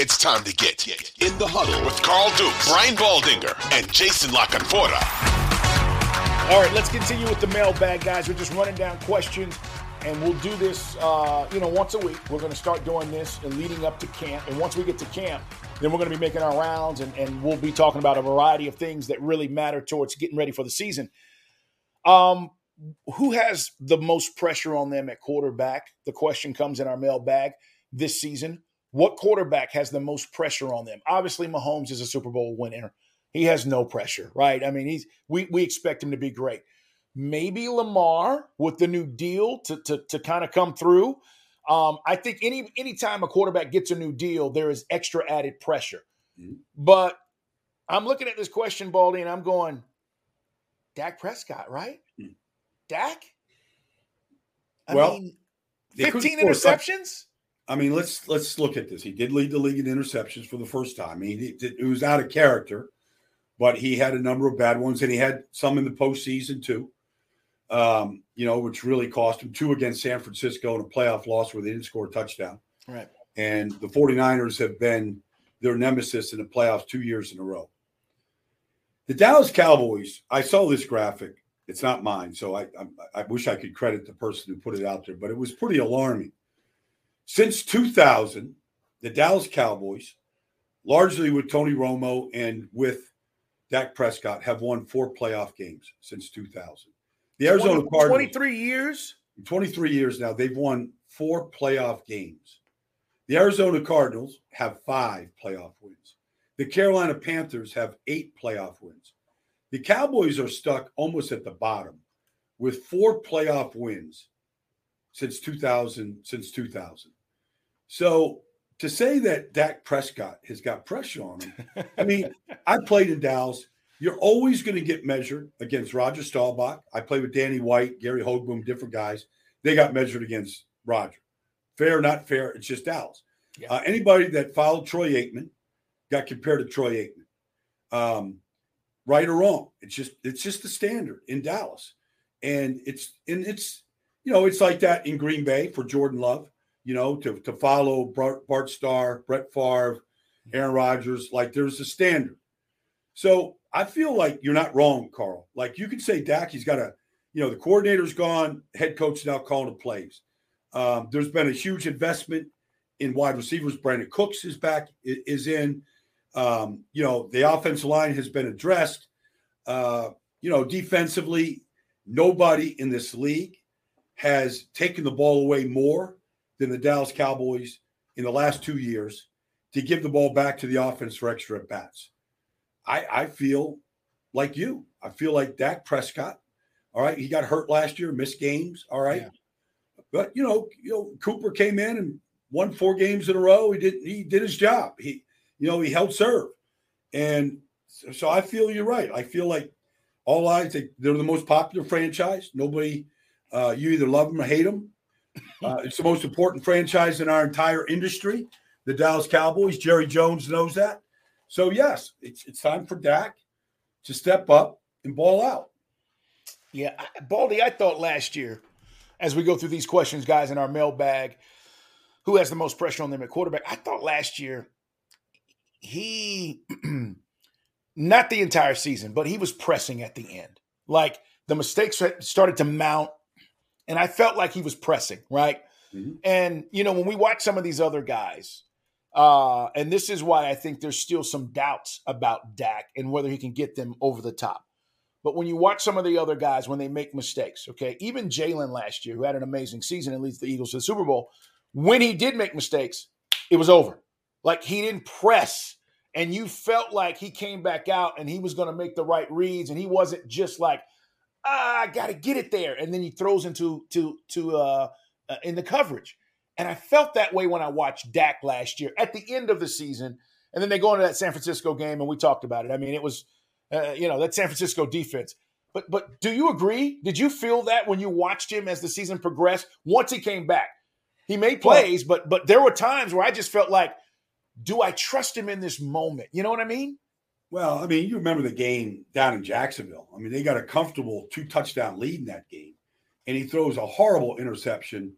It's time to get in the huddle with Carl Dukes, Brian Baldinger, and Jason La Canfora. All right, let's continue with the mailbag, guys. We're just running down questions, and we'll do this, uh, you know, once a week. We're going to start doing this and leading up to camp. And once we get to camp, then we're going to be making our rounds, and, and we'll be talking about a variety of things that really matter towards getting ready for the season. Um, who has the most pressure on them at quarterback? The question comes in our mailbag this season. What quarterback has the most pressure on them? Obviously, Mahomes is a Super Bowl winner. He has no pressure, right? I mean, he's we we expect him to be great. Maybe Lamar with the new deal to to, to kind of come through. Um, I think any anytime a quarterback gets a new deal, there is extra added pressure. Mm-hmm. But I'm looking at this question, Baldy, and I'm going, Dak Prescott, right? Mm-hmm. Dak? I well, mean, 15 interceptions? I mean, let's let's look at this. He did lead the league in interceptions for the first time. He it, it was out of character, but he had a number of bad ones, and he had some in the postseason too. Um, you know, which really cost him two against San Francisco in a playoff loss where they didn't score a touchdown. Right. And the 49ers have been their nemesis in the playoffs two years in a row. The Dallas Cowboys, I saw this graphic. It's not mine, so I, I, I wish I could credit the person who put it out there, but it was pretty alarming. Since 2000, the Dallas Cowboys, largely with Tony Romo and with Dak Prescott, have won four playoff games since 2000. The Arizona 20, Cardinals. 23 years? 23 years now. They've won four playoff games. The Arizona Cardinals have five playoff wins. The Carolina Panthers have eight playoff wins. The Cowboys are stuck almost at the bottom with four playoff wins since 2000 since 2000. So to say that Dak Prescott has got pressure on him, I mean, I played in Dallas. You're always going to get measured against Roger Staubach. I played with Danny White, Gary Hogeboom, different guys. They got measured against Roger. Fair, not fair. It's just Dallas. Yeah. Uh, anybody that followed Troy Aikman got compared to Troy Aikman. Um, right or wrong. It's just it's just the standard in Dallas. And it's and it's you know, it's like that in Green Bay for Jordan Love you know, to, to follow Bart Starr, Brett Favre, Aaron Rodgers. Like there's a standard. So I feel like you're not wrong, Carl. Like you could say Dak, he's got a, you know, the coordinator's gone, head coach now calling the plays. Um, there's been a huge investment in wide receivers. Brandin Cooks is back, is in. Um, you know, the offensive line has been addressed. Uh, you know, defensively, nobody in this league has taken the ball away more than the Dallas Cowboys in the last two years to give the ball back to the offense for extra at bats. I, I feel like you. I feel like Dak Prescott. All right, he got hurt last year, missed games. All right, yeah. but you know, you know, Cooper came in and won four games in a row. He did he did his job. He, you know, he held serve, and so, so I feel you're right. I feel like all eyes they, they're the most popular franchise. Nobody, uh, you either love them or hate them. Uh, it's the most important franchise in our entire industry, the Dallas Cowboys. Jerry Jones knows that. So, yes, it's, it's time for Dak to step up and ball out. Yeah, Baldy, I thought last year, as we go through these questions, guys, in our mailbag, who has the most pressure on them at quarterback? I thought last year he, not the entire season, but he was pressing at the end. Like the mistakes started to mount and I felt like he was pressing, right? Mm-hmm. And, you know, when we watch some of these other guys, Uh, and this is why I think there's still some doubts about Dak and whether he can get them over the top. But when you watch some of the other guys when they make mistakes, okay, even Jalen last year, who had an amazing season and leads the Eagles to the Super Bowl, when he did make mistakes, it was over. Like he didn't press, and you felt like he came back out and he was going to make the right reads, and he wasn't just like, ah, I got to get it there, and then he throws into to to uh, uh, in the coverage. And I felt that way when I watched Dak last year at the end of the season. And then they go into that San Francisco game, and we talked about it. I mean, it was, uh, you know, that San Francisco defense. But but do you agree? Did you feel that when you watched him as the season progressed? Once he came back, he made plays, but but there were times where I just felt like, do I trust him in this moment? You know what I mean? Well, I mean, you remember the game down in Jacksonville. I mean, they got a comfortable two touchdown lead in that game, and he throws a horrible interception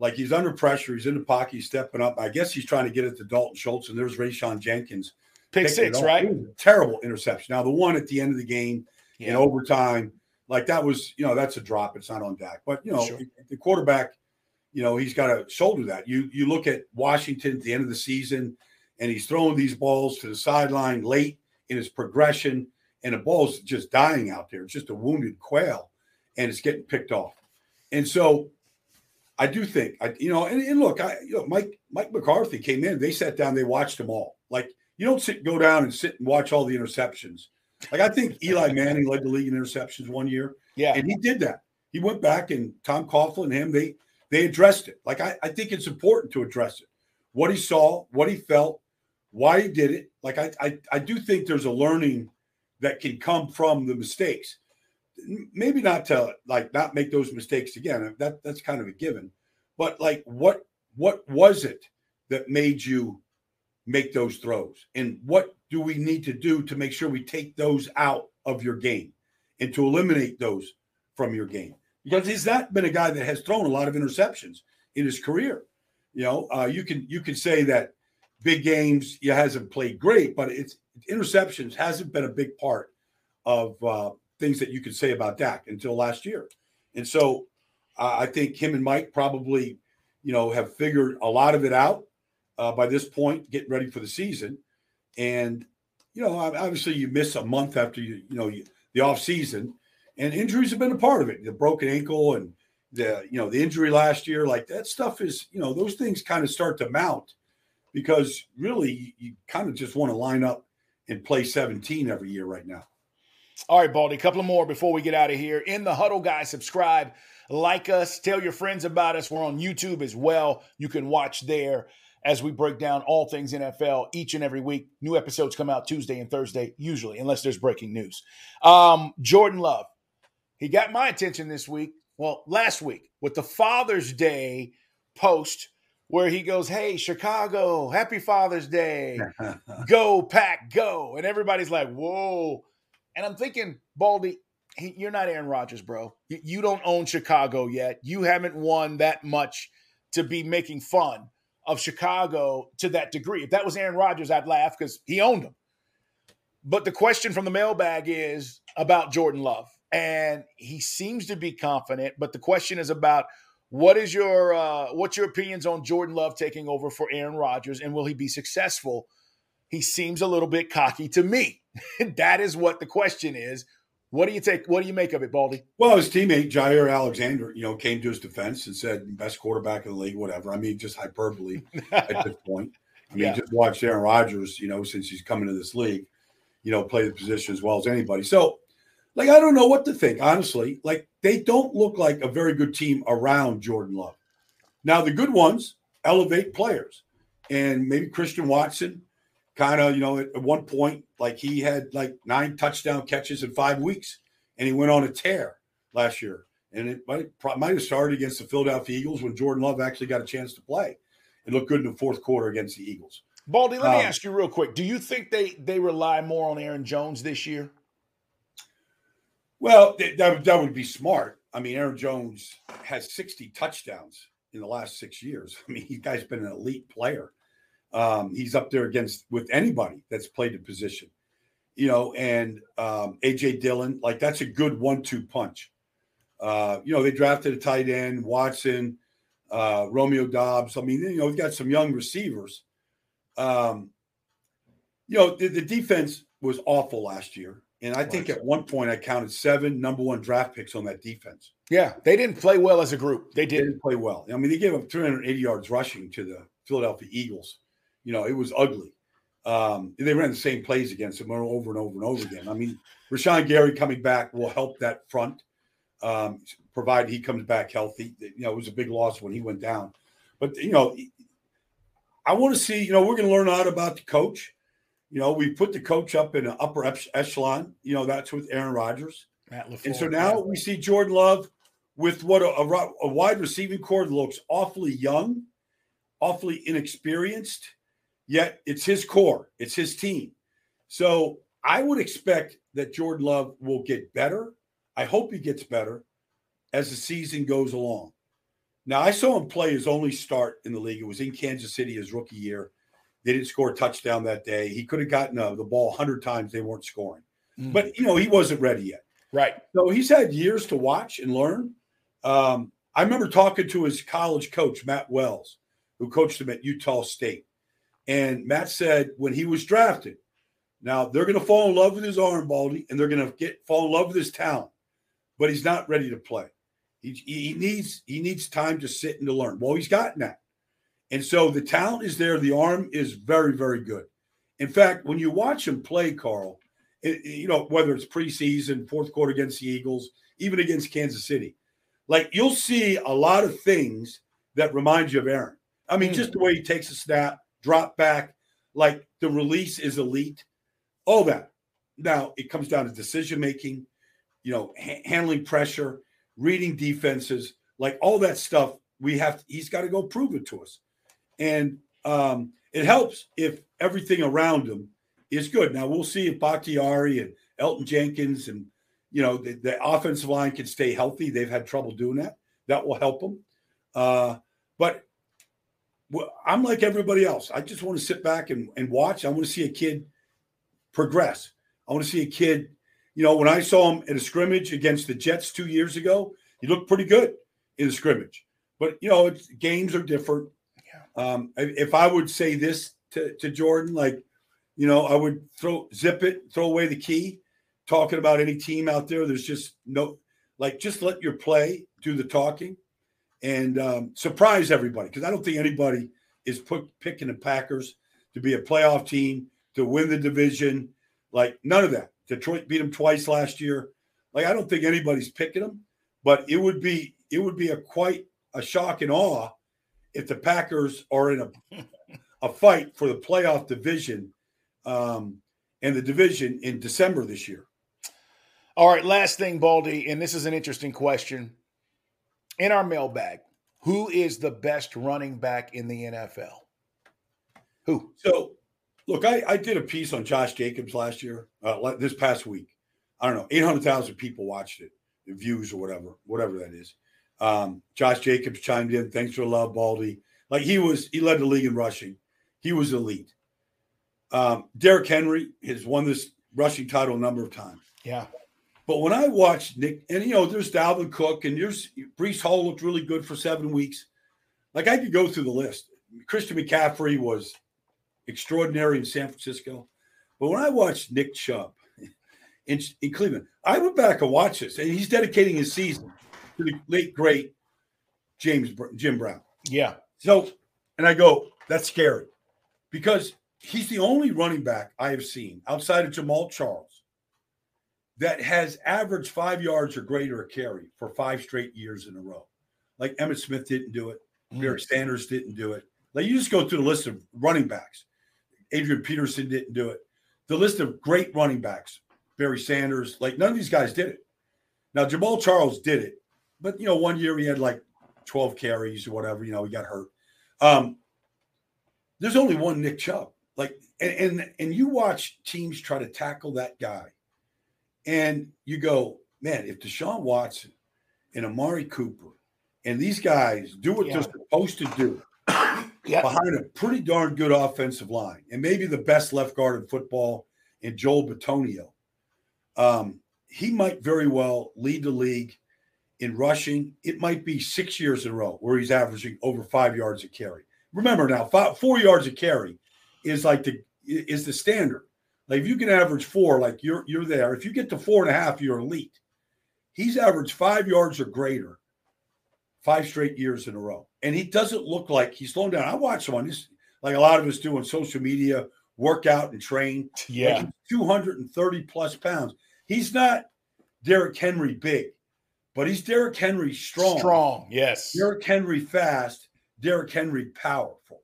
like he's under pressure. He's in the pocket. He's stepping up. I guess he's trying to get it to Dalton Schultz, and there's Rayshawn Jenkins. Pick six, right? terrible interception. Now the one at the end of the game yeah. in overtime, like that was, you know, that's a drop. It's not on Dak, but you know, sure. the quarterback, you know, he's got to shoulder that. You you look at Washington at the end of the season, and he's throwing these balls to the sideline late in his progression, and the ball's just dying out there. It's just a wounded quail, and it's getting picked off. And so I do think, I, you know, and, and, look, I, you know, Mike Mike McCarthy came in. They sat down. They watched them all. Like you don't sit, go down and sit and watch all the interceptions. Like I think Eli Manning led the league in interceptions one year. Yeah, and he did that. He went back and Tom Coughlin and him they they addressed it. Like I, I think it's important to address it. What he saw, what he felt, why he did it. Like I, I I do think there's a learning that can come from the mistakes maybe not to like not make those mistakes again. That that's kind of a given. But like what what was it that made you make those throws? And what do we need to do to make sure we take those out of your game and to eliminate those from your game? Because he's not been a guy that has thrown a lot of interceptions in his career. You know, uh, you can you can say that big games he hasn't played great, but it's interceptions hasn't been a big part of uh, things that you could say about Dak until last year. And so uh, I think him and Mike probably, you know, have figured a lot of it out uh, by this point, getting ready for the season. And, you know, obviously you miss a month after you, you know, you, the off season and injuries have been a part of it. The broken ankle and the, you know, the injury last year, like that stuff is, you know, those things kind of start to mount because really you, kind of just want to line up and play 17 every year right now. All right, Baldy, a couple of more before we get out of here. In the huddle, guys, subscribe, like us, tell your friends about us. We're on YouTube as well. You can watch there as we break down all things NFL each and every week. New episodes come out Tuesday and Thursday, usually, unless there's breaking news. Um, Jordan Love, he got my attention this week. Well, last week with the Father's Day post where he goes, Hey, Chicago, happy Father's Day. go, pack, go. And everybody's like, Whoa and I'm thinking, Baldy, you're not Aaron Rodgers, bro. You don't own Chicago yet. You haven't won that much to be making fun of Chicago to that degree. If that was Aaron Rodgers, I'd laugh because he owned them. But the question from the mailbag is about Jordan Love. And he seems to be confident, but the question is about what is your uh, what's your opinions on Jordan Love taking over for Aaron Rodgers, and will he be successful? He seems a little bit cocky to me. that is what the question is. What do you take? What do you make of it, Baldy? Well, his teammate Jaire Alexander, you know, came to his defense and said, "Best quarterback in the league." Whatever. I mean, just hyperbole at this point. I mean, yeah. just watch Aaron Rodgers, you know, since he's coming to this league, you know, play the position as well as anybody. So, like, I don't know what to think, honestly. Like, they don't look like a very good team around Jordan Love. Now, the good ones elevate players, and maybe Christian Watson kind of, you know, at, one point, like he had like nine touchdown catches in five weeks, and he went on a tear last year. And it might, might have started against the Philadelphia Eagles when Jordan Love actually got a chance to play. It looked good in the fourth quarter against the Eagles. Baldy, let um, me ask you real quick. Do you think they they rely more on Aaron Jones this year? Well, that, that would be smart. I mean, Aaron Jones has 60 touchdowns in the last six years. I mean, he guy's been an elite player. Um, he's up there against with anybody that's played the position, you know, and um, AJ Dillon, like that's a good one-two punch. Uh, you know, they drafted a tight end, Watson, uh, Romeo Doubs. I mean, you know, we've got some young receivers. um, you know, the, the defense was awful last year. And I think at one point I counted seven number one draft picks on that defense. Yeah, they didn't play well as a group. They They did. didn't play well. I mean, they gave up 380 yards rushing to the Philadelphia Eagles. You know, it was ugly. Um, they ran the same plays against them over and over and over again. I mean, Rashan Gary coming back will help that front, um, provided he comes back healthy. You know, it was a big loss when he went down. But, you know, I want to see, you know, we're going to learn a lot about the coach. You know, we put the coach up in an upper echelon. You know, that's with Aaron Rodgers. Matt LaFleur. And so now we see Jordan Love with what a, a a wide receiving corps looks awfully young, awfully inexperienced, yet it's his corps, it's his team. So I would expect that Jordan Love will get better. I hope he gets better as the season goes along. Now, I saw him play his only start in the league. It was in Kansas City his rookie year. They didn't score a touchdown that day. He could have gotten uh, the ball 100 times. They weren't scoring. Mm. But, you know, he wasn't ready yet. right. So he's had years to watch and learn. Um, I remember talking to his college coach, Matt Wells, who coached him at Utah State. And Matt said when he was drafted, now they're going to fall in love with his arm, Baldy, and they're going to get fall in love with his talent, but he's not ready to play. He, he needs he needs time to sit and to learn. Well, he's gotten that, and so the talent is there. The arm is very very good. In fact, when you watch him play, Carl, it- you know whether it's preseason, fourth quarter against the Eagles, even against Kansas City, like you'll see a lot of things that remind you of Aaron. I mean, Mm. just the way he takes a snap, drop back, like the release is elite, all that. Now it comes down to decision making, you know, ha- handling pressure, reading defenses, like all that stuff. We have he's got to go prove it to us, and um, it helps if everything around him is good. Now we'll see if Bakhtiari and Elgton Jenkins and you know the, the offensive line can stay healthy. They've had trouble doing that. That will help them. Uh, but I'm like everybody else. I just want to sit back and, and watch. I want to see a kid progress. I want to see a kid. You know, when I saw him at a scrimmage against the Jets two years ago, he looked pretty good in the scrimmage. But you know, games are different. Um, if I would say this to, to Jordan, like, you know, I would throw zip it, throw away the key. Talking about any team out there, there's just no, like, just let your play do the talking, and um, surprise everybody because I don't think anybody is put, picking the Packers to be a playoff team to win the division. Like none of that. Detroit beat them twice last year. Like I don't think anybody's picking them, but it would be it would be a quite a shock and awe if the Packers are in a a fight for the playoff division um, and the division in December this year. All right, last thing, Baldy, and this is an interesting question. In our mailbag, who is the best running back in the NFL? Who? So, look, I, I did a piece on Josh Jacobs last year, uh, this past week. I don't know, 800,000 people watched it, the views or whatever, whatever that is. Um, Josh Jacobs chimed in. Thanks for the love, Baldy. Like he was, he led the league in rushing. He was elite. Um, Derrick Henry has won this rushing title a number of times. Yeah. But when I watched Nick, and you know, there's Dalvin Cook, and there's Breece Hall looked really good for seven weeks. Like I could go through the list. Christian McCaffrey was extraordinary in San Francisco. But when I watched Nick Chubb in, in Cleveland, I went back and watched this, and he's dedicating his season to the late great James Jim Brown. Yeah. So, and I go, that's scary because he's the only running back I have seen outside of Jamaal Charles that has averaged five yards or greater a carry for five straight years in a row. Like Emmitt Smith didn't do it, mm. Barry Sanders didn't do it. Like you just go through the list of running backs. Adrian Peterson didn't do it. The list of great running backs, Barry Sanders, like none of these guys did it. Now Jamaal Charles did it, but you know, one year he had like 12 carries or whatever, you know, he got hurt. Um, there's only one Nick Chubb. Like, and, and and you watch teams try to tackle that guy, and you go, man, if Deshaun Watson and Amari Cooper and these guys do what Yeah. they're supposed to do Yeah. behind a pretty darn good offensive line, and maybe the best left guard in football in Joel Bitonio, um, he might very well lead the league in rushing. It might be six years in a row where he's averaging over five yards a carry. Remember now, five, four yards a carry is like the is the standard. Like if you can average four, like you're you're there. If you get to four and a half, you're elite. He's averaged five yards or greater five straight years in a row. And he doesn't look like he's slowing down. I watch him on this, like a lot of us do on social media, workout and train. Yeah. Like 230 plus pounds. He's not Derrick Henry big, but he's Derrick Henry strong. Strong, yes. Derrick Henry fast, Derrick Henry powerful.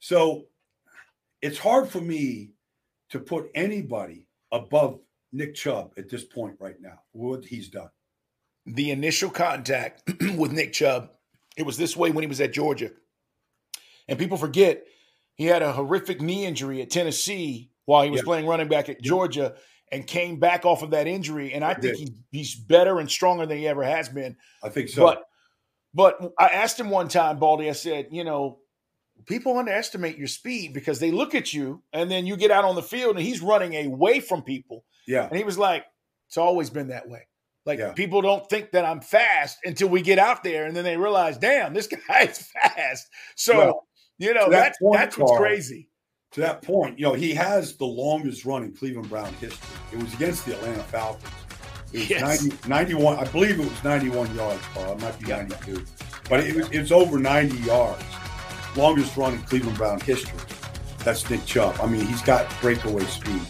So it's hard for me to put anybody above Nick Chubb at this point right now, what he's done. The initial contact with Nick Chubb, it was this way when he was at Georgia. And people forget he had a horrific knee injury at Tennessee while he was Yeah. playing running back at Georgia and came back off of that injury. And I think he, he's better and stronger than he ever has been. I think so. But but I asked him one time, Baldy, I said, you know, people underestimate your speed because they look at you and then you get out on the field and he's running away from people. yeah. And he was like, It's always been that way. Like Yeah. people don't think that I'm fast until we get out there and then they realize, damn, this guy is fast. So, Well, you know, that that's that's what's crazy. To that point, you know, he has the longest run in Cleveland Brown history. It was against the Atlanta Falcons. It was Yes. 90, 91, I believe it was 91 yards, Carl. It might be 92. But it it was over 90 yards. Longest run in Cleveland Brown history. That's Nick Chubb. I mean, he's got breakaway speed.